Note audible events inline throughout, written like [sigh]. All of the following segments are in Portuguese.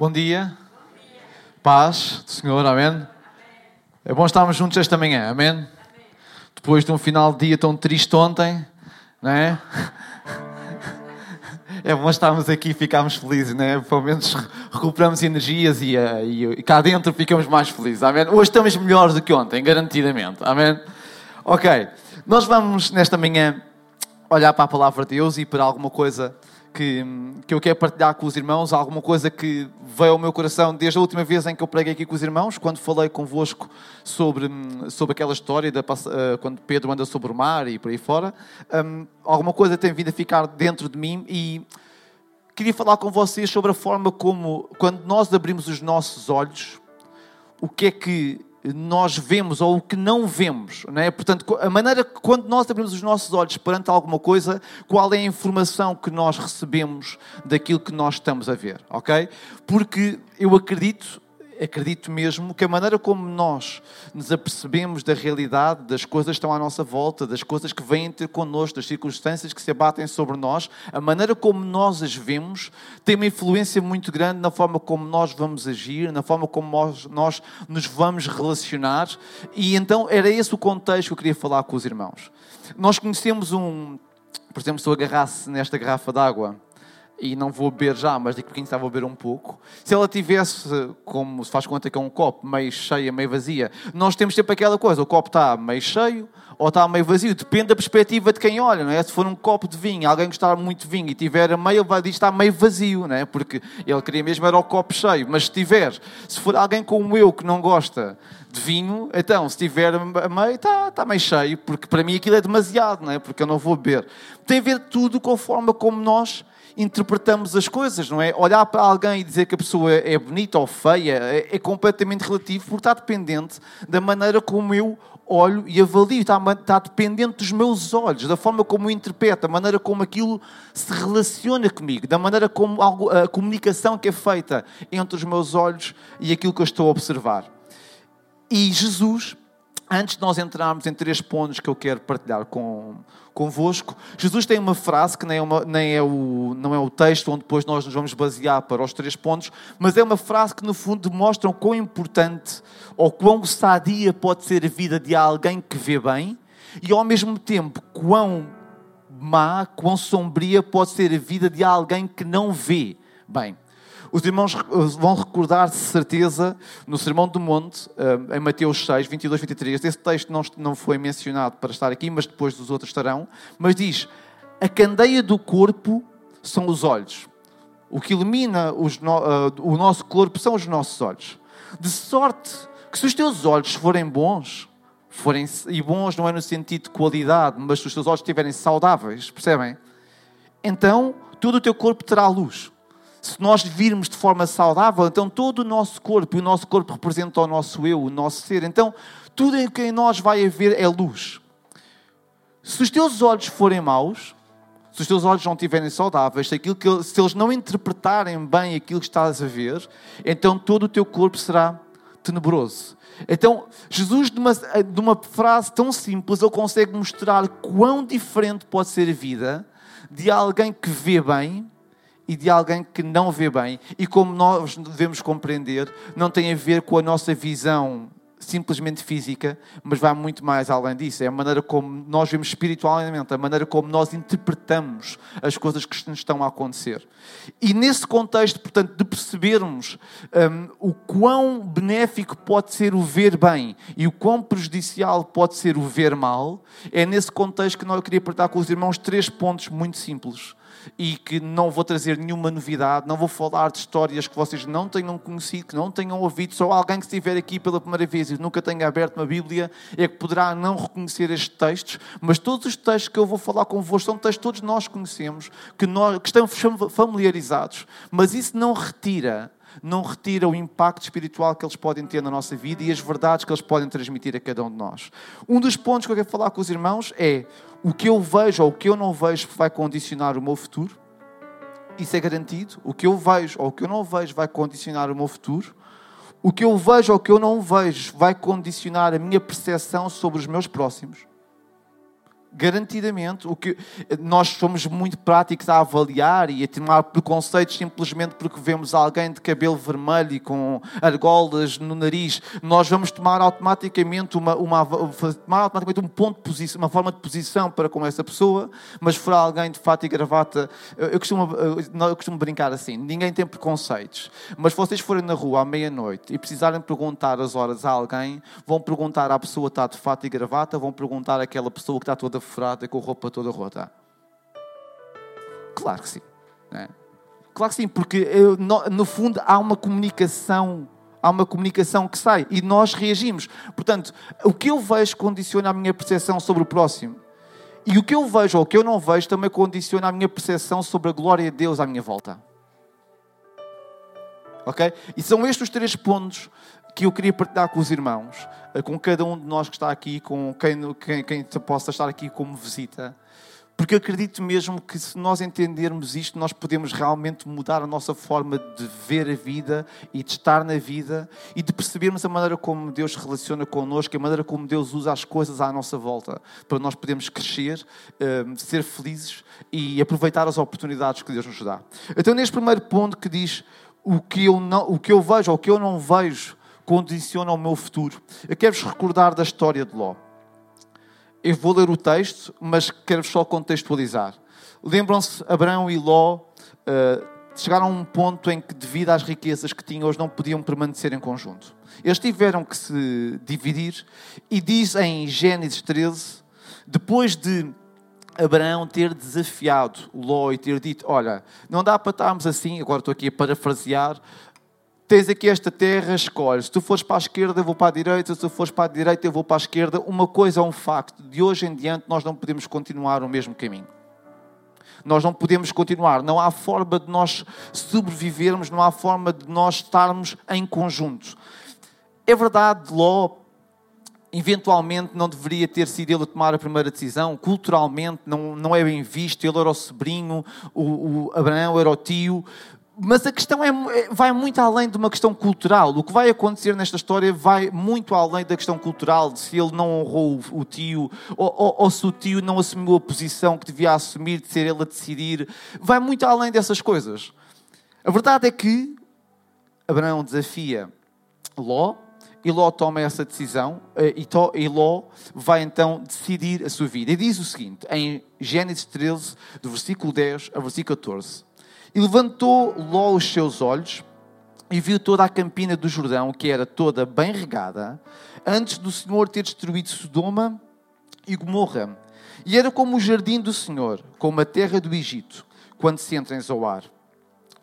Bom dia. Paz do Senhor, amém. É bom estarmos juntos esta manhã, amém. Depois de um final de dia tão triste ontem, não é? [laughs] É bom estarmos aqui e ficarmos felizes, não é? Pelo menos recuperamos energias e, eh, e, e cá dentro ficamos mais felizes, amém. Hoje estamos melhores do que ontem, garantidamente, amém. Ok, nós vamos nesta manhã olhar para a palavra de Deus e para alguma coisa que, que eu quero partilhar com os irmãos, alguma coisa que veio ao meu coração desde a última vez em que eu preguei aqui com os irmãos, quando falei convosco sobre, sobre aquela história da, uh, quando Pedro anda sobre o mar e por aí fora. Um, alguma coisa tem vindo a ficar dentro de mim e queria falar com vocês sobre a forma como, quando nós abrimos os nossos olhos, o que é que nós vemos ou o que não vemos. Não é? Portanto, a maneira que, quando nós abrimos os nossos olhos perante alguma coisa, qual é a informação que nós recebemos daquilo que nós estamos a ver, ok? Porque eu acredito acredito mesmo que a maneira como nós nos apercebemos da realidade, das coisas que estão à nossa volta, das coisas que vêm ter connosco, das circunstâncias que se abatem sobre nós, a maneira como nós as vemos tem uma influência muito grande na forma como nós vamos agir, na forma como nós, nos vamos relacionar. E então era esse o contexto que eu queria falar com os irmãos. Nós conhecemos um, por exemplo, se eu agarrasse nesta garrafa d'água e não vou beber já, mas daqui a pouquinho estava a beber um pouco. Se ela tivesse, como se faz conta que é um copo, meio cheia, meio vazia, nós temos sempre aquela coisa: o copo está meio cheio ou está meio vazio, depende da perspectiva de quem olha, não é? Se for um copo de vinho, alguém gostar muito de vinho e tiver meio, dizer está meio vazio, não é? Porque ele queria mesmo era o copo cheio, mas se tiver, se for alguém como eu que não gosta de vinho, então, se tiver meio, está, está meio cheio, porque para mim aquilo é demasiado, não é? Porque eu não vou beber. Tem a ver tudo com a forma como nós interpretamos as coisas, não é? Olhar para alguém e dizer que a pessoa é bonita ou feia é, é completamente relativo porque está dependente da maneira como eu olho e avalio, está, está dependente dos meus olhos, da forma como eu interpreto, da maneira como aquilo se relaciona comigo, da maneira como a comunicação que é feita entre os meus olhos e aquilo que eu estou a observar. E Jesus Antes de nós entrarmos em três pontos que eu quero partilhar com, convosco, Jesus tem uma frase que nem é, uma, nem é o, não é o texto onde depois nós nos vamos basear para os três pontos, mas é uma frase que no fundo demonstra o quão importante ou quão sadia pode ser a vida de alguém que vê bem e ao mesmo tempo quão má, quão sombria pode ser a vida de alguém que não vê bem. Os irmãos vão recordar de certeza no Sermão do Monte, eh, em Mateus 6, 22, 23. Esse texto não foi mencionado para estar aqui, mas depois dos outros estarão. Mas diz: A candeia do corpo são os olhos. O que ilumina uh, o nosso corpo são os nossos olhos. De sorte que se os teus olhos forem bons, forem, e bons não é no sentido de qualidade, mas se os teus olhos estiverem saudáveis, percebem? Então todo o teu corpo terá luz se nós virmos de forma saudável, então todo o nosso corpo, e o nosso corpo representa o nosso eu, o nosso ser, então tudo em que em nós vai haver é luz. Se os teus olhos forem maus, se os teus olhos não estiverem saudáveis, se, aquilo que, se eles não interpretarem bem aquilo que estás a ver, então todo o teu corpo será tenebroso. Então, Jesus, de uma, frase tão simples, ele consegue mostrar quão diferente pode ser a vida de alguém que vê bem e de alguém que não vê bem. E como nós devemos compreender, não tem a ver com a nossa visão simplesmente física, mas vai muito mais além disso. É a maneira como nós vemos espiritualmente, a maneira como nós interpretamos as coisas que nos estão a acontecer. E nesse contexto, portanto, de percebermos um, o quão benéfico pode ser o ver bem e o quão prejudicial pode ser o ver mal, é nesse contexto que nós queria partilhar com os irmãos três pontos muito simples e que não vou trazer nenhuma novidade, não vou falar de histórias que vocês não tenham conhecido, que não tenham ouvido. Só alguém que estiver aqui pela primeira vez e nunca tenha aberto uma Bíblia é que poderá não reconhecer estes textos, mas todos os textos que eu vou falar convosco são textos que todos nós conhecemos, que, nós, que estamos familiarizados, mas isso não retira não retira o impacto espiritual que eles podem ter na nossa vida e as verdades que eles podem transmitir a cada um de nós. Um dos pontos que eu quero falar com os irmãos é o que eu vejo ou o que eu não vejo vai condicionar o meu futuro. Isso é garantido. O que eu vejo ou o que eu não vejo vai condicionar o meu futuro. O que eu vejo ou o que eu não vejo vai condicionar a minha percepção sobre os meus próximos. Garantidamente, o que nós somos muito práticos a avaliar e a tomar preconceitos simplesmente porque vemos alguém de cabelo vermelho e com argolas no nariz, nós vamos tomar automaticamente uma, uma tomar automaticamente um ponto de posição, uma forma de posição para com essa pessoa, mas for alguém de fato e gravata, eu costumo, eu costumo brincar assim, ninguém tem preconceitos, mas se vocês forem na rua à meia-noite e precisarem perguntar as horas a alguém, vão perguntar à pessoa que está de fato e gravata, vão perguntar àquela pessoa que está toda toda furada, com a roupa toda rota? Claro que sim. É? Claro que sim, porque no fundo há uma comunicação há uma comunicação que sai e nós reagimos. Portanto, o que eu vejo condiciona a minha percepção sobre o próximo. E o que eu vejo ou o que eu não vejo também condiciona a minha percepção sobre a glória de Deus à minha volta. Ok? E são estes os três pontos que eu queria partilhar com os irmãos, eh, com cada um de nós que está aqui, com quem, quem, quem possa estar aqui como visita. Porque acredito mesmo que se nós entendermos isto, nós podemos realmente mudar a nossa forma de ver a vida e de estar na vida e de percebermos a maneira como Deus se relaciona connosco, a maneira como Deus usa as coisas à nossa volta, para nós podermos crescer, eh, ser felizes e aproveitar as oportunidades que Deus nos dá. Então, neste primeiro ponto que diz o que eu, não, o que eu vejo ou o que eu não vejo condiciona o meu futuro. Eu quero-vos recordar da história de Ló. Eu vou ler o texto, mas quero-vos só contextualizar. Lembram-se, Abraão e Ló uh, chegaram a um ponto em que, devido às riquezas que tinham, eles não podiam permanecer em conjunto. Eles tiveram que se dividir e diz em Gênesis 13, depois de Abraão ter desafiado Ló e ter dito: Olha, não dá para estarmos assim, agora estou aqui a parafrasear, tens aqui esta terra, escolhe. Se tu fores para a esquerda, eu vou para a direita. Se tu fores para a direita, eu vou para a esquerda. Uma coisa é um facto: de hoje em diante, nós não podemos continuar o mesmo caminho. Nós não podemos continuar. Não há forma de nós sobrevivermos, não há forma de nós estarmos em conjunto. É verdade, Ló, eventualmente não deveria ter sido ele a tomar a primeira decisão. Culturalmente não, não é bem visto. Ele era o sobrinho, o, o Abraão era o tio mas a questão é, é, vai muito além de uma questão cultural. O que vai acontecer nesta história vai muito além da questão cultural, de se ele não honrou o tio, ou, ou, ou, se o tio não assumiu a posição que devia assumir de ser ele a decidir. Vai muito além dessas coisas. A verdade é que Abraão desafia Ló, e Ló toma essa decisão, eh, e Ló vai então decidir a sua vida. E diz o seguinte, em Gênesis 13, do versículo 10 a versículo 14. E levantou Ló os seus olhos e viu toda a campina do Jordão, que era toda bem regada, antes do Senhor ter destruído Sodoma e Gomorra. E era como o jardim do Senhor, como a terra do Egito, quando se entra em Zoar.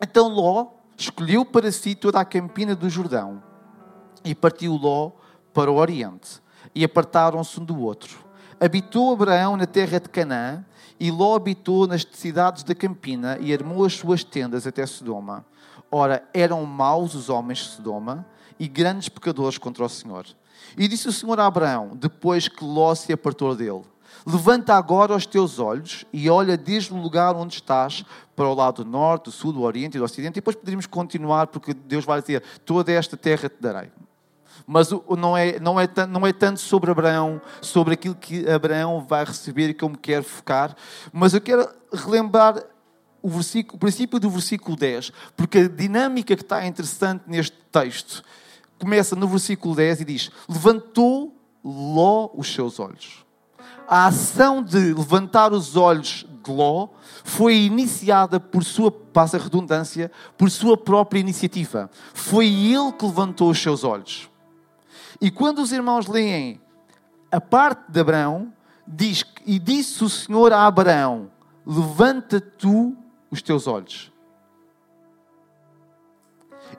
Então Ló escolheu para si toda a campina do Jordão e partiu Ló para o Oriente e apartaram-se um do outro. Habitou Abraão na terra de Canaã e Ló habitou nas cidades da Campina e armou as suas tendas até Sodoma. Ora, eram maus os homens de Sodoma e grandes pecadores contra o Senhor. E disse o Senhor a Abraão, depois que Ló se apartou dele: Levanta agora os teus olhos e olha desde o lugar onde estás para o lado do norte, do sul, do oriente e do ocidente. E depois poderíamos continuar, porque Deus vai dizer: Toda esta terra te darei mas não é, não, é, não é tanto sobre Abraão, sobre aquilo que Abraão vai receber que eu me quero focar, mas eu quero relembrar o, versículo, o princípio do versículo 10, porque a dinâmica que está interessante neste texto começa no versículo 10 e diz: Levantou Ló os seus olhos. A ação de levantar os olhos de Ló foi iniciada por sua, passa redundância, por sua própria iniciativa. Foi ele que levantou os seus olhos. E quando os irmãos leem a parte de Abraão, diz: E disse o Senhor a Abraão: Levanta tu os teus olhos.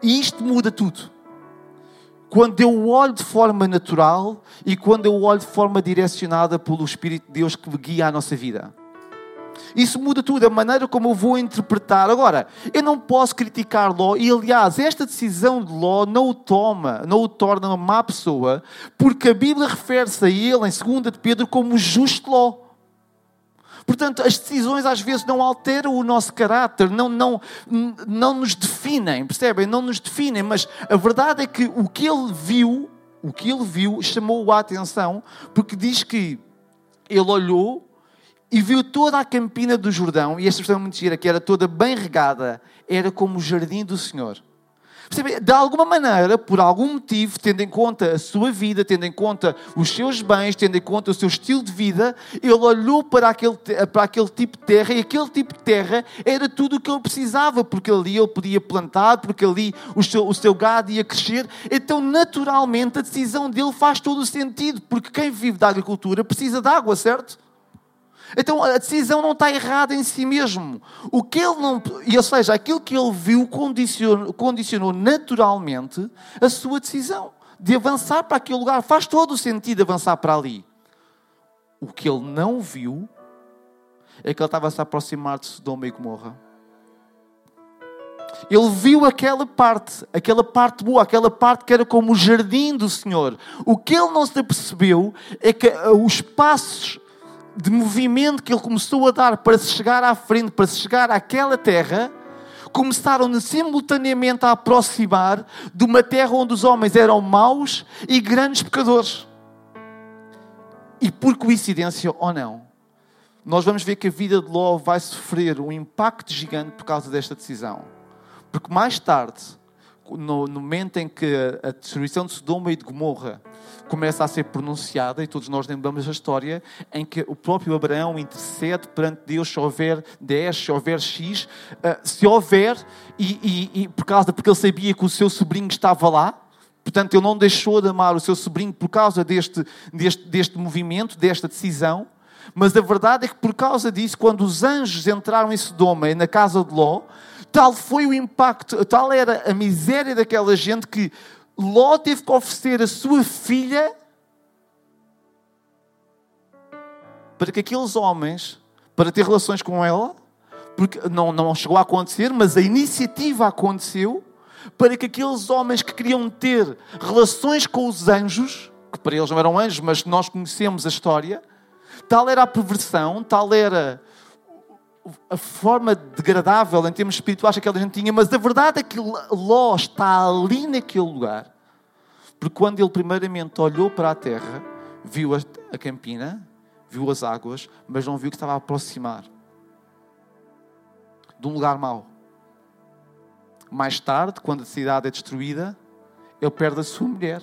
E isto muda tudo. Quando eu olho de forma natural e quando eu olho de forma direcionada pelo Espírito de Deus que me guia a nossa vida. Isso muda tudo, a maneira como eu vou interpretar. Agora, eu não posso criticar Ló, e aliás, esta decisão de Ló não o toma, não o torna uma má pessoa, porque a Bíblia refere-se a ele, em 2 de Pedro, como justo Ló. Portanto, as decisões às vezes não alteram o nosso caráter, não, não, não nos definem, percebem? Não nos definem, mas a verdade é que o que ele viu, o que ele viu chamou a atenção, porque diz que ele olhou e viu toda a campina do Jordão, e esta questão é muito gira, que era toda bem regada, era como o jardim do Senhor. De alguma maneira, por algum motivo, tendo em conta a sua vida, tendo em conta os seus bens, tendo em conta o seu estilo de vida, ele olhou para aquele, para aquele tipo de terra e aquele tipo de terra era tudo o que ele precisava, porque ali ele podia plantar, porque ali o seu, o seu gado ia crescer. Então, naturalmente, a decisão dele faz todo o sentido, porque quem vive da agricultura precisa de água, certo? Então a decisão não está errada em si mesmo. O que ele não, ou seja, aquilo que ele viu condicionou, condicionou naturalmente a sua decisão de avançar para aquele lugar. Faz todo o sentido avançar para ali. O que ele não viu é que ele estava a se aproximar de Sodoma e Gomorra. Ele viu aquela parte, aquela parte boa, aquela parte que era como o jardim do Senhor. O que ele não se apercebeu é que os passos de movimento que ele começou a dar para se chegar à frente, para se chegar àquela terra, começaram simultaneamente a aproximar de uma terra onde os homens eram maus e grandes pecadores. E por coincidência ou não, nós vamos ver que a vida de Ló vai sofrer um impacto gigante por causa desta decisão. Porque mais tarde, no, momento em que a destruição de Sodoma e de Gomorra começa a ser pronunciada, e todos nós lembramos a história, em que o próprio Abraão intercede perante Deus se houver 10, se houver X, uh, se houver, e, e, e, por causa, porque ele sabia que o seu sobrinho estava lá, portanto ele não deixou de amar o seu sobrinho por causa deste, deste, deste movimento, desta decisão, mas a verdade é que por causa disso, quando os anjos entraram em Sodoma e na casa de Ló, tal foi o impacto, tal era a miséria daquela gente que Ló teve que oferecer a sua filha para que aqueles homens, para ter relações com ela, porque não, não chegou a acontecer, mas a iniciativa aconteceu, para que aqueles homens que queriam ter relações com os anjos, que para eles não eram anjos, mas nós conhecemos a história, tal era a perversão, tal era a forma degradável em termos espirituais que aquela gente tinha, mas a verdade é que Ló está ali naquele lugar, porque quando ele primeiramente olhou para a terra, viu a, campina, viu as águas, mas não viu que estava a aproximar de um lugar mau. Mais tarde, quando a cidade é destruída, ele perde a sua mulher.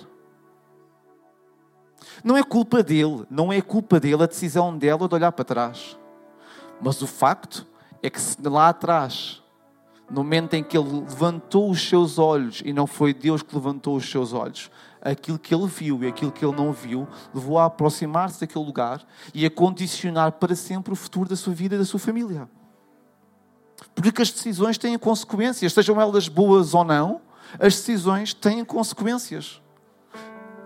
Não é culpa dele, não é culpa dele a decisão dela de olhar para trás. Mas o facto é que lá atrás, no momento em que ele levantou os seus olhos e não foi Deus que levantou os seus olhos, aquilo que ele viu e aquilo que ele não viu levou a aproximar-se daquele lugar e a condicionar para sempre o futuro da sua vida e da sua família. Porque as decisões têm consequências, sejam elas boas ou não, as decisões têm consequências.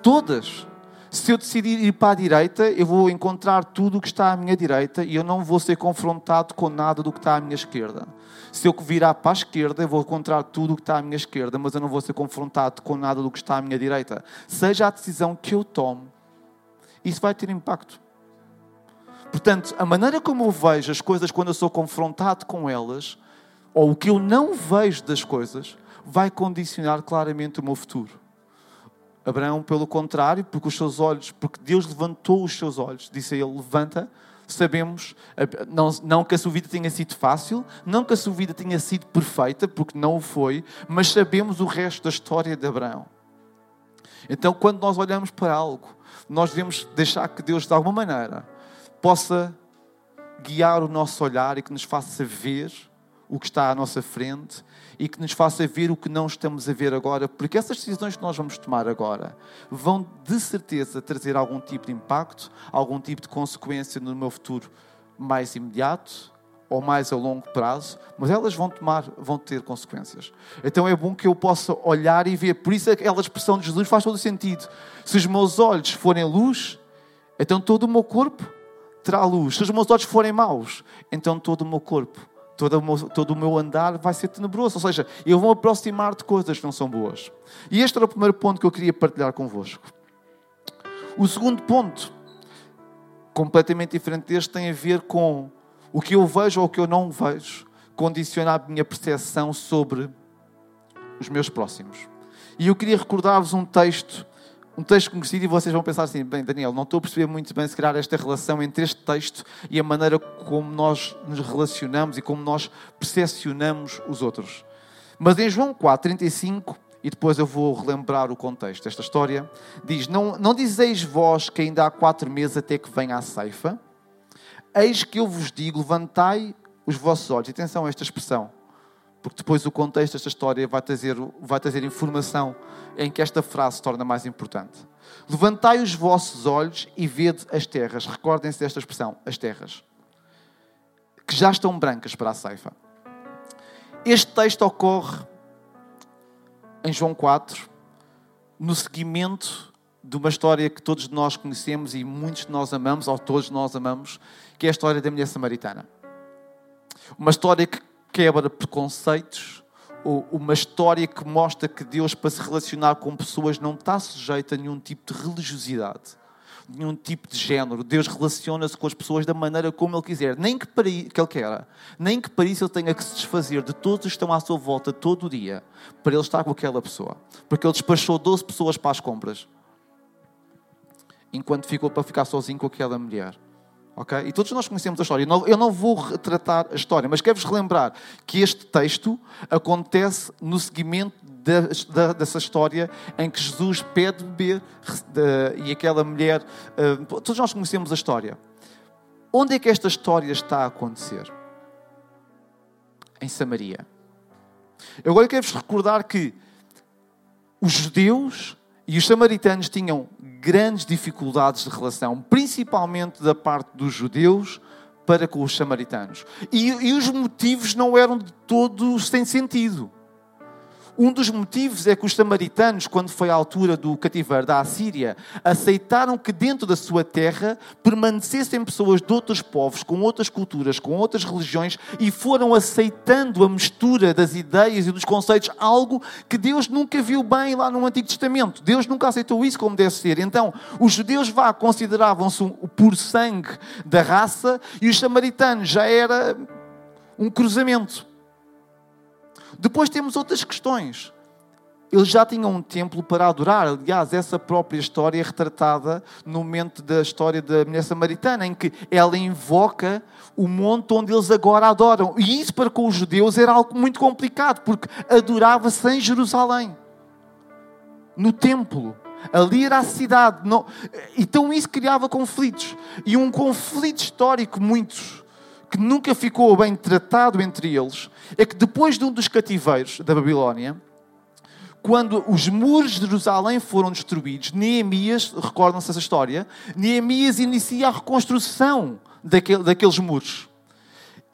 Todas. Se eu decidir ir para a direita, eu vou encontrar tudo o que está à minha direita e eu não vou ser confrontado com nada do que está à minha esquerda. Se eu virar para a esquerda, eu vou encontrar tudo o que está à minha esquerda, mas eu não vou ser confrontado com nada do que está à minha direita. Seja a decisão que eu tomo, isso vai ter impacto. Portanto, a maneira como eu vejo as coisas quando eu sou confrontado com elas, ou o que eu não vejo das coisas, vai condicionar claramente o meu futuro. Abraão, pelo contrário, porque os seus olhos, porque Deus levantou os seus olhos, disse a ele: Levanta. Sabemos, não, não que a sua vida tenha sido fácil, não que a sua vida tenha sido perfeita, porque não o foi, mas sabemos o resto da história de Abraão. Então, quando nós olhamos para algo, nós devemos deixar que Deus, de alguma maneira, possa guiar o nosso olhar e que nos faça ver o que está à nossa frente e que nos faça ver o que não estamos a ver agora, porque essas decisões que nós vamos tomar agora vão de certeza trazer algum tipo de impacto, algum tipo de consequência no meu futuro mais imediato ou mais a longo prazo, mas elas vão tomar, vão ter consequências. Então é bom que eu possa olhar e ver. Por isso aquela expressão de Jesus faz todo o sentido. Se os meus olhos forem luz, então todo o meu corpo terá luz. Se os meus olhos forem maus, então todo o meu corpo todo o, meu, todo o meu andar vai ser tenebroso. Ou seja, eu vou aproximar de coisas que não são boas. E este era o primeiro ponto que eu queria partilhar convosco. O segundo ponto, completamente diferente deste, tem a ver com o que eu vejo ou o que eu não vejo, condiciona a minha percepção sobre os meus próximos. E eu queria recordar-vos um texto, um texto conhecido e vocês vão pensar assim, bem, Daniel, não estou a perceber muito bem se calhar esta relação entre este texto e a maneira como nós nos relacionamos e como nós percepcionamos os outros. Mas em João 4, 35, e depois eu vou relembrar o contexto desta história, diz, não, não dizeis vós que ainda há quatro meses até que venha a ceifa? Eis que eu vos digo, levantai os vossos olhos. Atenção a esta expressão porque depois o contexto desta história vai trazer, vai trazer informação em que esta frase se torna mais importante. Levantai os vossos olhos e vede as terras. Recordem-se desta expressão, as terras, que já estão brancas para a ceifa. Este texto ocorre em João 4, no seguimento de uma história que todos nós conhecemos e muitos de nós amamos, ou todos nós amamos, que é a história da mulher samaritana. Uma história que quebra preconceitos, uma história que mostra que Deus, para se relacionar com pessoas, não está sujeito a nenhum tipo de religiosidade, nenhum tipo de género. Deus relaciona-se com as pessoas da maneira como Ele quiser, nem que, para que Ele queira, nem que para isso Ele tenha que se desfazer de todos que estão à sua volta todo o dia, para Ele estar com aquela pessoa. Porque Ele despachou 12 pessoas para as compras, enquanto ficou para ficar sozinho com aquela mulher. Okay? E todos nós conhecemos a história. Eu não vou retratar a história, mas quero-vos relembrar que este texto acontece no seguimento dessa história em que Jesus pede beber e aquela mulher. Uh, todos nós conhecemos a história. Onde é que esta história está a acontecer? Em Samaria. Eu agora quero-vos recordar que os judeus e os samaritanos tinham grandes dificuldades de relação, principalmente da parte dos judeus para com os samaritanos. E, e os motivos não eram de todos sem sentido. Um dos motivos é que os samaritanos, quando foi a altura do cativeiro da Assíria, aceitaram que dentro da sua terra permanecessem pessoas de outros povos, com outras culturas, com outras religiões e foram aceitando a mistura das ideias e dos conceitos, algo que Deus nunca viu bem lá no Antigo Testamento. Deus nunca aceitou isso como deve ser. Então, os judeus vá consideravam-se puro sangue da raça e os samaritanos já era um cruzamento. Depois temos outras questões. Eles já tinham um templo para adorar. Aliás, essa própria história é retratada no momento da história da mulher samaritana, em que ela invoca o monte onde eles agora adoram. E isso para com os judeus era algo muito complicado, porque adorava-se em Jerusalém, no templo. Ali era a cidade. Não... Então isso criava conflitos. E um conflito histórico muito que nunca ficou bem tratado entre eles é que depois de um dos cativeiros da Babilónia, quando os muros de Jerusalém foram destruídos, Neemias, recordam-se essa história, Neemias inicia a reconstrução daquele, daqueles muros.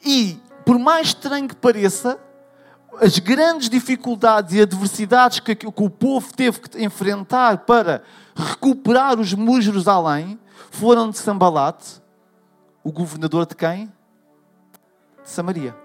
E, por mais estranho que pareça, as grandes dificuldades e adversidades que, que o povo teve que enfrentar para recuperar os muros de Jerusalém foram de Sambalate, o governador de quem? Samaria.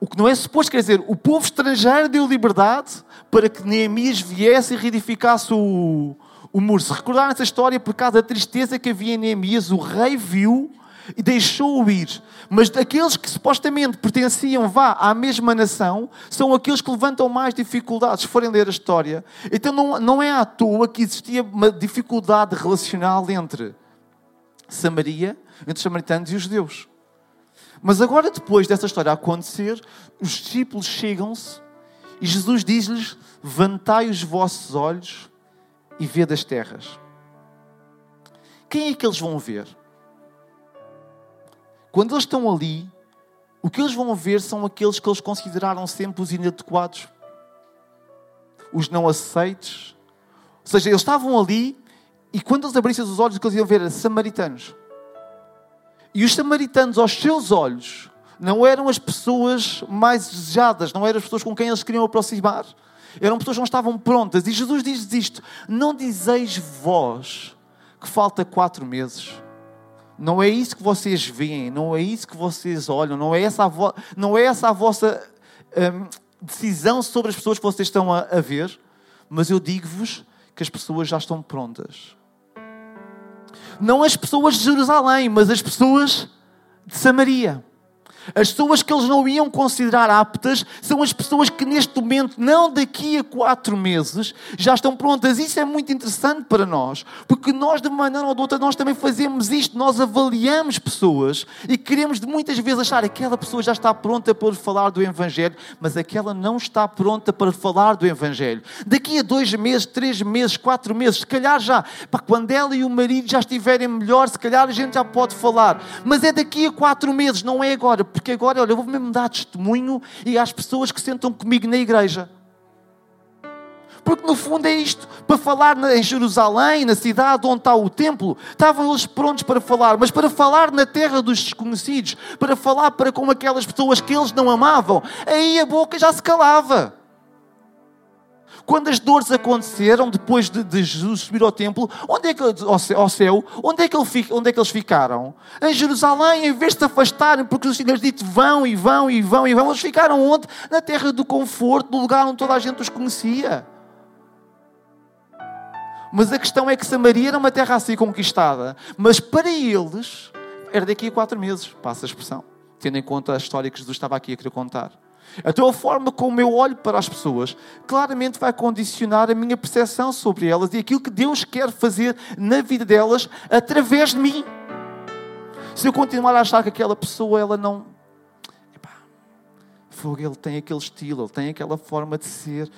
O que não é suposto, quer dizer, o povo estrangeiro deu liberdade para que Neemias viesse e reedificasse o, o muro. Se recordarem essa história, por causa da tristeza que havia em Neemias, o rei viu e deixou-o ir. Mas aqueles que supostamente pertenciam, vá, à mesma nação, são aqueles que levantam mais dificuldades. Se forem ler a história, então não, não é à toa que existia uma dificuldade relacional entre Samaria, entre os samaritanos e os judeus. Mas agora, depois dessa história acontecer, os discípulos chegam-se e Jesus diz-lhes: Levantai os vossos olhos e vede as terras. Quem é que eles vão ver? Quando eles estão ali, o que eles vão ver são aqueles que eles consideraram sempre os inadequados, os não aceites. Ou seja, eles estavam ali e quando eles abrissem os olhos, o que eles iam ver samaritanos. E os samaritanos, aos seus olhos, não eram as pessoas mais desejadas, não eram as pessoas com quem eles queriam aproximar. Eram pessoas que não estavam prontas. E Jesus diz isto: Não dizeis vós que falta quatro meses. Não é isso que vocês veem, não é isso que vocês olham, não é essa a, vo... não é essa a vossa hum, decisão sobre as pessoas que vocês estão a, a ver, mas eu digo-vos que as pessoas já estão prontas não as pessoas de Jerusalém, mas as pessoas de Samaria. As pessoas que eles não iam considerar aptas são as pessoas que neste momento, não daqui a quatro meses, já estão prontas. Isso é muito interessante para nós, porque nós, de uma maneira ou de outra, nós também fazemos isto. Nós avaliamos pessoas e queremos de muitas vezes achar que aquela pessoa já está pronta para falar do Evangelho, mas aquela não está pronta para falar do Evangelho. Daqui a dois meses, três meses, quatro meses, se calhar já, para quando ela e o marido já estiverem melhor, se calhar a gente já pode falar. Mas é daqui a quatro meses, não é agora porque agora, olha, eu vou mesmo dar testemunho e às pessoas que sentam comigo na igreja. Porque no fundo é isto, para falar em Jerusalém, na cidade onde está o templo, estavam eles prontos para falar, mas para falar na terra dos desconhecidos, para falar para com aquelas pessoas que eles não amavam, aí a boca já se calava. Quando as dores aconteceram, depois de, de Jesus subir ao templo, onde é que, ao céu, onde é, que ele, onde é que eles ficaram? Em Jerusalém, em vez de se afastarem, porque os Senhor dito vão e vão e vão e vão, eles ficaram onde? Na terra do conforto, no lugar onde toda a gente os conhecia. Mas a questão é que Samaria era uma terra assim conquistada, mas para eles era daqui a quatro meses, passa a expressão, tendo em conta a história que Jesus estava aqui a querer contar. Então a forma como eu olho para as pessoas claramente vai condicionar a minha percepção sobre elas e aquilo que Deus quer fazer na vida delas através de mim. Se eu continuar a achar que aquela pessoa ela não. Epá, ele tem aquele estilo, ele tem aquela forma de ser.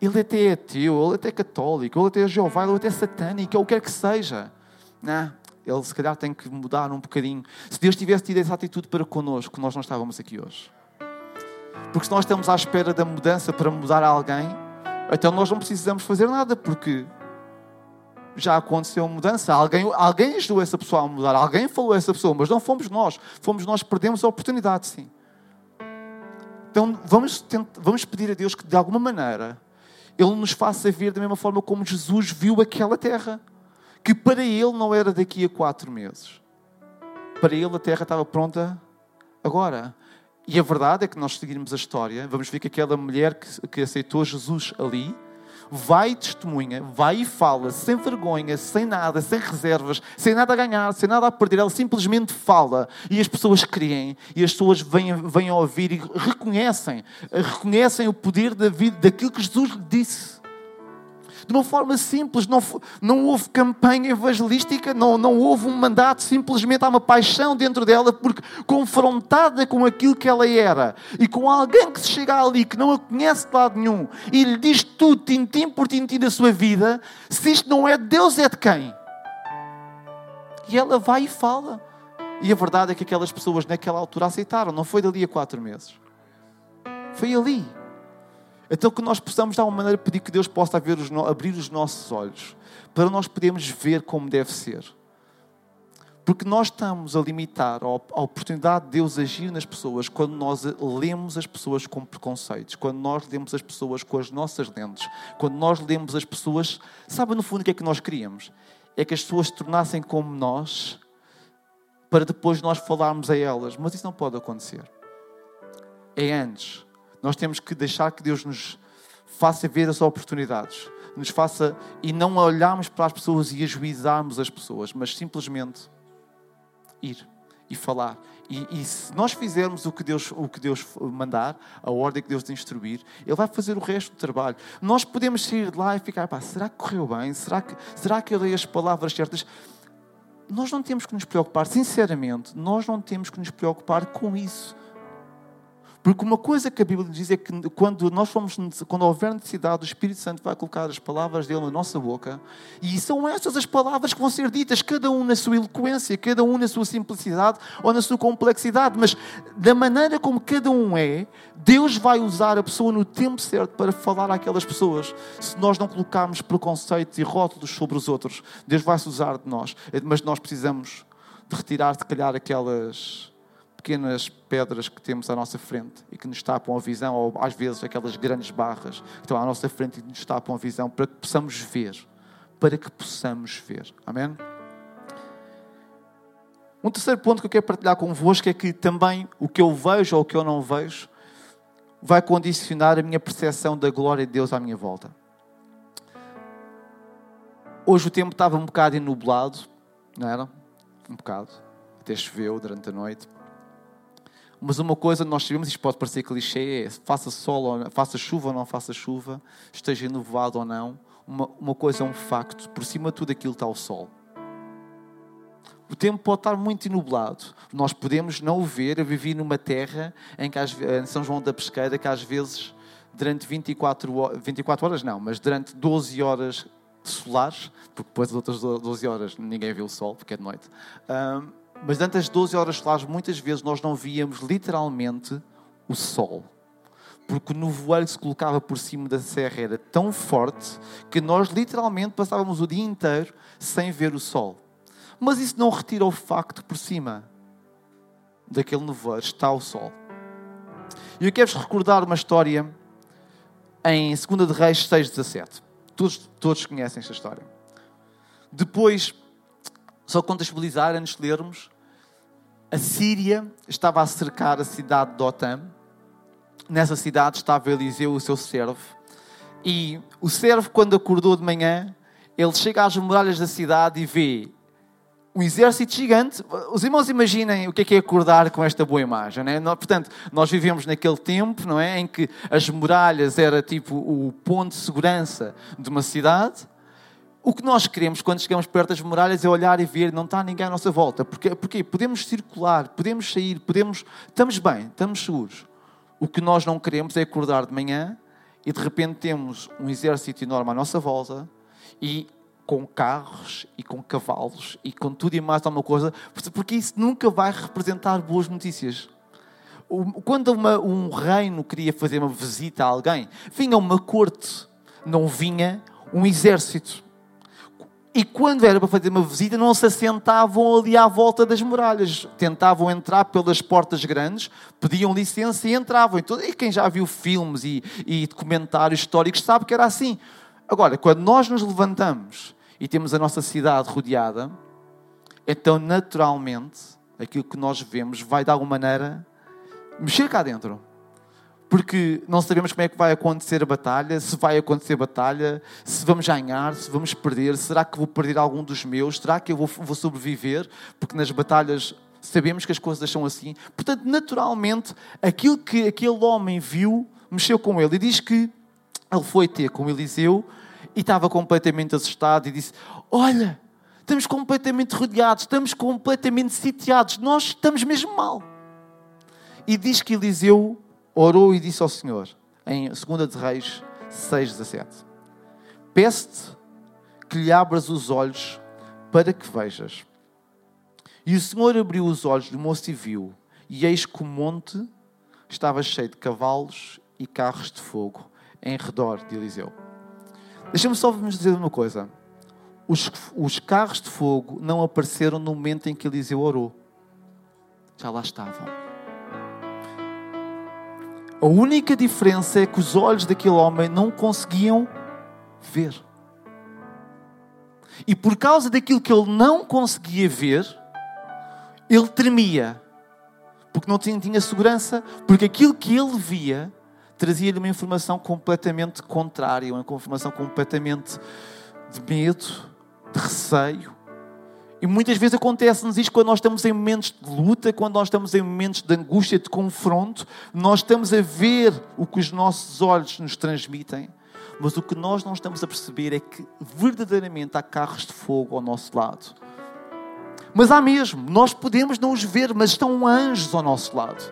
Ele até é ateu, ele até é católico, ele até é Jeová, ele até é satânico, ou o que quer que seja. Não, ele se calhar tem que mudar um bocadinho. Se Deus tivesse tido essa atitude para connosco, nós não estávamos aqui hoje. Porque se nós estamos à espera da mudança para mudar alguém, então nós não precisamos fazer nada, porque já aconteceu mudança. Alguém, alguém ajudou essa pessoa a mudar, alguém falou a essa pessoa, mas não fomos nós. Fomos nós que perdemos a oportunidade, sim. Então vamos, vamos pedir a Deus que, de alguma maneira, Ele nos faça ver da mesma forma como Jesus viu aquela terra. Que para Ele não era daqui a quatro meses. Para Ele a terra estava pronta agora. E a verdade é que nós seguirmos a história, vamos ver que aquela mulher que, que aceitou Jesus ali, vai e testemunha, vai e fala, sem vergonha, sem nada, sem reservas, sem nada a ganhar, sem nada a perder. Ela simplesmente fala e as pessoas creem e as pessoas vêm, vêm ouvir e reconhecem, reconhecem o poder da vida, daquilo que Jesus lhe disse de uma forma simples. Não, não houve campanha evangelística, não, não houve um mandato, simplesmente há uma paixão dentro dela, porque confrontada com aquilo que ela era e com alguém que se chega ali que não a conhece de lado nenhum e lhe diz tudo, tintim por tintim da sua vida, se isto não é de Deus, é de quem? E ela vai e fala. E a verdade é que aquelas pessoas naquela altura aceitaram, não foi dali a quatro meses. Foi ali. Então que nós possamos, de alguma maneira, pedir que Deus possa os abrir os nossos olhos para nós podermos ver como deve ser. Porque nós estamos a limitar a oportunidade de Deus agir nas pessoas quando nós lemos as pessoas com preconceitos, quando nós lemos as pessoas com as nossas lentes, quando nós lemos as pessoas. Sabe, no fundo, o que é que nós queríamos? É que as pessoas se tornassem como nós para depois nós falarmos a elas. Mas isso não pode acontecer. É antes nós temos que deixar que Deus nos faça ver as oportunidades, nos faça e não olharmos para as pessoas e ajuizarmos as pessoas, mas simplesmente ir e falar. E, e, se nós fizermos o que, Deus, o que Deus mandar, a ordem que Deus instruir, Ele vai fazer o resto do trabalho. Nós podemos sair de lá e ficar, pá, será que correu bem? Será que, será que eu dei as palavras certas? Nós não temos que nos preocupar, sinceramente, nós não temos que nos preocupar com isso. Porque uma coisa que a Bíblia diz é que quando nós fomos, quando houver necessidade, o Espírito Santo vai colocar as palavras dele na nossa boca, e são essas as palavras que vão ser ditas, cada um na sua eloquência, cada um na sua simplicidade ou na sua complexidade, mas da maneira como cada um é, Deus vai usar a pessoa no tempo certo para falar àquelas pessoas. Se nós não colocarmos preconceitos e rótulos sobre os outros, Deus vai se usar de nós, mas nós precisamos de retirar, se calhar, aquelas pequenas pedras que temos à nossa frente e que nos tapam a visão, ou às vezes aquelas grandes barras que estão à nossa frente e nos tapam a visão, para que possamos ver. Para que possamos ver. Amém? Um terceiro ponto que eu quero partilhar convosco é que também o que eu vejo ou o que eu não vejo vai condicionar a minha percepção da glória de Deus à minha volta. Hoje o tempo estava um bocado enublado, não era? Um bocado. Até choveu durante a noite. Mas uma coisa nós sabemos, isto pode parecer clichê, é faça sol, ou, faça chuva ou não faça chuva, esteja nublado ou não, uma, uma coisa é um facto, por cima de tudo aquilo está o sol. O tempo pode estar muito nublado. Nós podemos não o ver. Eu vivi numa terra em, que, em São João da Pesqueira que às vezes, durante 24 horas, 24 horas não, mas durante 12 horas solares, porque depois das outras 12 horas ninguém vê o sol, porque é de noite. Um, mas durante as 12 horas solares, muitas vezes nós não víamos literalmente o sol. Porque o nevoeiro que se colocava por cima da serra era tão forte que nós literalmente passávamos o dia inteiro sem ver o sol. Mas isso não retira o facto por cima daquele nevoeiro está o sol. E eu quero-vos recordar uma história em 2 de Reis 6,17. Todos, todos conhecem esta história. Depois, só contextualizar, antes de lermos, a Síria estava a cercar a cidade de Otam. Nessa cidade estava Eliseu, o seu servo. E o servo, quando acordou de manhã, ele chega às muralhas da cidade e vê um exército gigante. Os irmãos imaginem o que é, que é acordar com esta boa imagem. Não é? Portanto, nós vivemos naquele tempo não é? em que as muralhas era tipo o ponto de segurança de uma cidade. O que nós queremos quando chegamos perto das muralhas é olhar e ver, não está ninguém à nossa volta. Porque, porque podemos circular, podemos sair, podemos. Estamos bem, estamos seguros. O que nós não queremos é acordar de manhã e de repente temos um exército enorme à nossa volta e com carros e com cavalos e com tudo e mais alguma coisa, porque isso nunca vai representar boas notícias. Quando uma, um reino queria fazer uma visita a alguém, vinha uma corte, não vinha um exército. E quando era para fazer uma visita, não se assentavam ali à volta das muralhas. Tentavam entrar pelas portas grandes, pediam licença e entravam. E quem já viu filmes e, e documentários históricos sabe que era assim. Agora, quando nós nos levantamos e temos a nossa cidade rodeada, então naturalmente aquilo que nós vemos vai de alguma maneira mexer cá dentro. Porque não sabemos como é que vai acontecer a batalha, se vai acontecer batalha, se vamos ganhar, se vamos perder, será que vou perder algum dos meus, será que eu vou, vou sobreviver? Porque nas batalhas sabemos que as coisas são assim. Portanto, naturalmente, aquilo que aquele homem viu mexeu com ele e diz que ele foi ter com Eliseu e estava completamente assustado e disse: Olha, estamos completamente rodeados, estamos completamente sitiados, nós estamos mesmo mal. E diz que Eliseu orou e disse ao Senhor, em 2 de Reis 6,17: Peço-te que lhe abras os olhos para que vejas. E o Senhor abriu os olhos do moço e viu, e eis que o monte estava cheio de cavalos e carros de fogo em redor de Eliseu. Deixa-me só vos dizer uma coisa. Os, os carros de fogo não apareceram no momento em que Eliseu orou. Já lá estavam. A única diferença é que os olhos daquele homem não conseguiam ver. E por causa daquilo que ele não conseguia ver, ele tremia. Porque não tinha, segurança, porque aquilo que ele via trazia-lhe uma informação completamente contrária, uma informação completamente de medo, de receio. E muitas vezes acontece-nos isto quando nós estamos em momentos de luta, quando nós estamos em momentos de angústia, de confronto, nós estamos a ver o que os nossos olhos nos transmitem, mas o que nós não estamos a perceber é que verdadeiramente há carros de fogo ao nosso lado. Mas há mesmo, nós podemos não os ver, mas estão anjos ao nosso lado.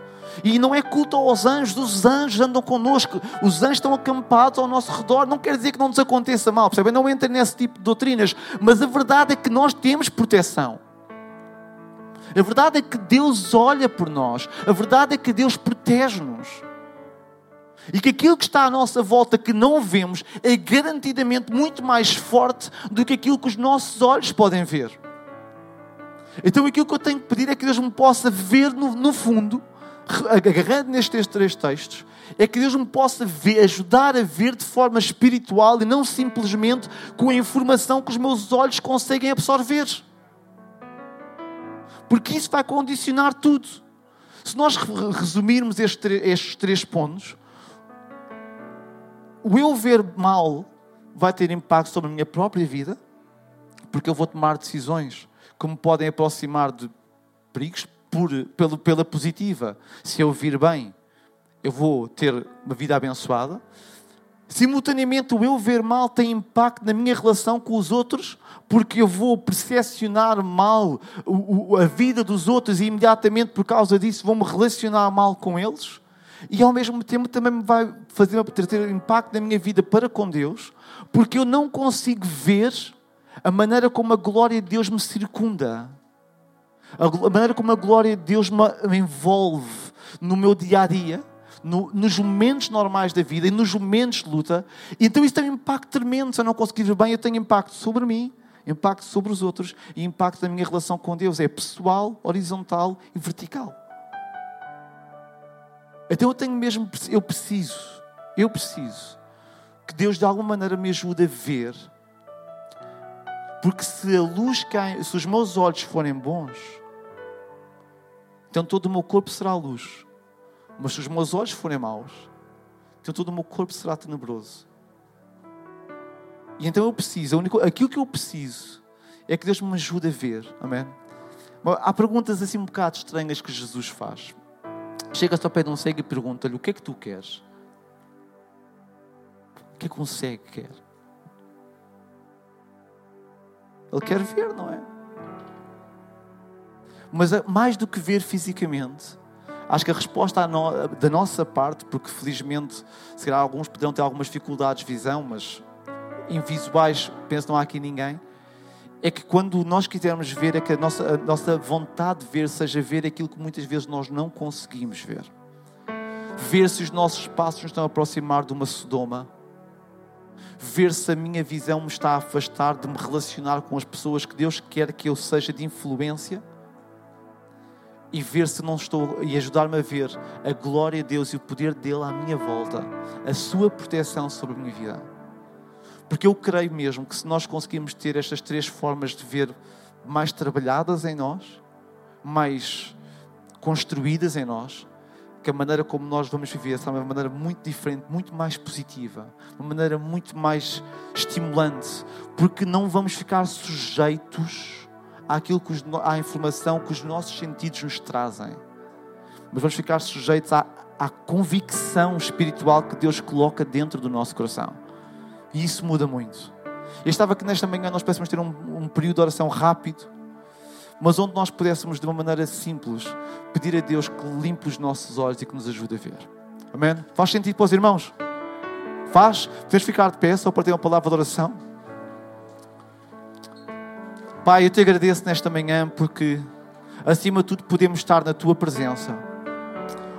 E não é culto aos anjos, os anjos andam connosco, os anjos estão acampados ao nosso redor. Não quer dizer que não nos aconteça mal, percebem? Não entra nesse tipo de doutrinas, mas a verdade é que nós temos proteção. A verdade é que Deus olha por nós, a verdade é que Deus protege-nos. E que aquilo que está à nossa volta que não vemos é garantidamente muito mais forte do que aquilo que os nossos olhos podem ver. Então aquilo que eu tenho que pedir é que Deus me possa ver no, no fundo agarrando nestes três textos, é que Deus me possa ver, ajudar a ver de forma espiritual e não simplesmente com a informação que os meus olhos conseguem absorver. Porque isso vai condicionar tudo. Se nós resumirmos estes três pontos, o eu ver mal vai ter impacto sobre a minha própria vida, porque eu vou tomar decisões que me podem aproximar de perigos por, pelo, pela positiva. Se eu vir bem, eu vou ter uma vida abençoada. Simultaneamente, o eu ver mal tem impacto na minha relação com os outros, porque eu vou percepcionar mal a vida dos outros e imediatamente por causa disso vou me relacionar mal com eles. E ao mesmo tempo também me vai fazer ter impacto na minha vida para com Deus, porque eu não consigo ver a maneira como a glória de Deus me circunda, a maneira como a glória de Deus me envolve no meu dia a dia no, nos momentos normais da vida e nos momentos de luta. E então isso tem um impacto tremendo. Se eu não conseguir ver bem, eu tenho impacto sobre mim, impacto sobre os outros e impacto na minha relação com Deus. É pessoal, horizontal e vertical. Então eu tenho mesmo, eu preciso, eu preciso que Deus de alguma maneira me ajude a ver. Porque se a luz cai, se os meus olhos forem bons, então todo o meu corpo será luz. Mas se os meus olhos forem maus, então todo o meu corpo será tenebroso. E então eu preciso, aquilo que eu preciso é que Deus me ajude a ver. Amém? Há perguntas assim um bocado estranhas que Jesus faz. Chega-se ao pé de um cego e pergunta-lhe: O que é que tu queres? O que é que um cego quer? Ele quer ver, não é? Mas mais do que ver fisicamente, Acho que a resposta da nossa parte, porque felizmente, se calhar alguns poderão ter algumas dificuldades de visão, mas invisuais, penso não há aqui ninguém, é que quando nós quisermos ver, é que a nossa, a nossa vontade de ver seja ver aquilo que muitas vezes nós não conseguimos ver. Ver se os nossos passos nos estão a aproximar de uma Sodoma. Ver se a minha visão me está a afastar de me relacionar com as pessoas que Deus quer que eu seja de influência e ver se não estou e ajudar-me a ver a glória de Deus e o poder dele à minha volta, a sua proteção sobre a minha vida. Porque eu creio mesmo que se nós conseguirmos ter estas três formas de ver mais trabalhadas em nós, mais construídas em nós, que a maneira como nós vamos viver será uma maneira muito diferente, muito mais positiva, uma maneira muito mais estimulante, porque não vamos ficar sujeitos àquilo que os, à informação que os nossos sentidos nos trazem. Mas vamos ficar sujeitos à, à convicção espiritual que Deus coloca dentro do nosso coração. E isso muda muito. Eu estava que nesta manhã nós pudéssemos ter um, um período de oração rápido, mas onde nós pudéssemos, de uma maneira simples, pedir a Deus que limpe os nossos olhos e que nos ajude a ver. Amém? Faz sentido para os irmãos? Faz? Podes ficar de pé só para ter uma palavra de oração? Pai, eu te agradeço nesta manhã porque, acima de tudo, podemos estar na tua presença.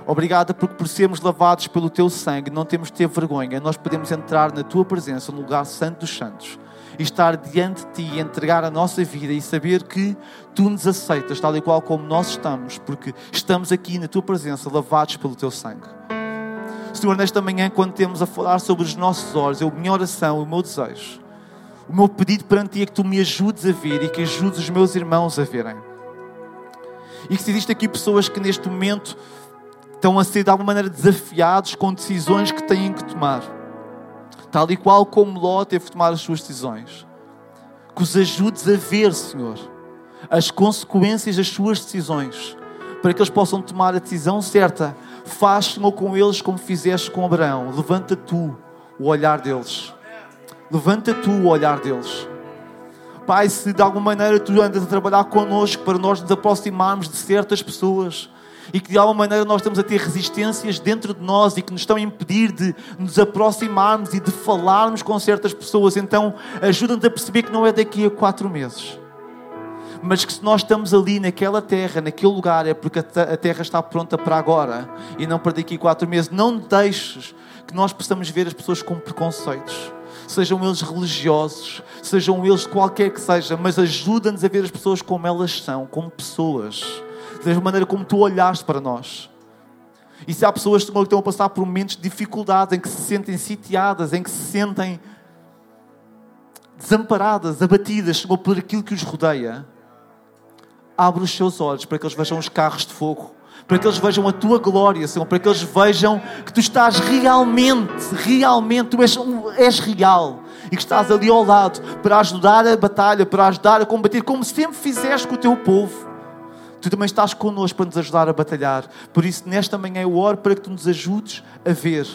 Obrigada porque, por sermos lavados pelo teu sangue, não temos de ter vergonha. Nós podemos entrar na tua presença, no lugar santo dos santos, estar diante de ti entregar a nossa vida e saber que tu nos aceitas, tal e qual como nós estamos, porque estamos aqui na tua presença, lavados pelo teu sangue. Senhor, nesta manhã, quando temos a falar sobre os nossos olhos, é a minha oração, o meu desejo o meu pedido perante ti é que tu me ajudes a ver e que ajudes os meus irmãos a verem. E que se existem aqui pessoas que neste momento estão a ser de alguma maneira desafiados com decisões que têm que tomar, tal e qual como Ló teve que tomar as suas decisões, que os ajudes a ver, Senhor, as consequências das suas decisões, para que eles possam tomar a decisão certa. Faz, Senhor, com eles como fizeste com Abraão. Levanta tu o olhar deles Levanta tu o olhar deles. Pai, se de alguma maneira tu andas a trabalhar connosco para nós nos aproximarmos de certas pessoas e que de alguma maneira nós estamos a ter resistências dentro de nós e que nos estão a impedir de nos aproximarmos e de falarmos com certas pessoas, então ajuda-nos a perceber que não é daqui a quatro meses. Mas que se nós estamos ali naquela terra, naquele lugar, é porque a terra está pronta para agora e não para daqui a quatro meses. Não deixes que nós possamos ver as pessoas com preconceitos sejam eles religiosos, sejam eles qualquer que seja, mas ajuda-nos a ver as pessoas como elas são, como pessoas, da maneira como tu olhaste para nós. E se há pessoas que estão a passar por momentos de dificuldade, em que se sentem sitiadas, em que se sentem desamparadas, abatidas, Senhor, por aquilo que os rodeia, abre os seus olhos para que eles vejam os carros de fogo para que eles vejam a tua glória, Senhor, para que eles vejam que tu estás realmente, realmente, tu és, és real e que estás ali ao lado para ajudar a batalha, para ajudar a combater, como sempre fizeste com o teu povo. Tu também estás connosco para nos ajudar a batalhar. Por isso, nesta manhã, eu oro para que tu nos ajudes a ver.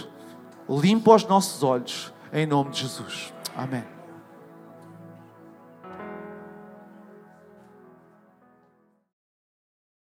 Limpa os nossos olhos, em nome de Jesus. Amém.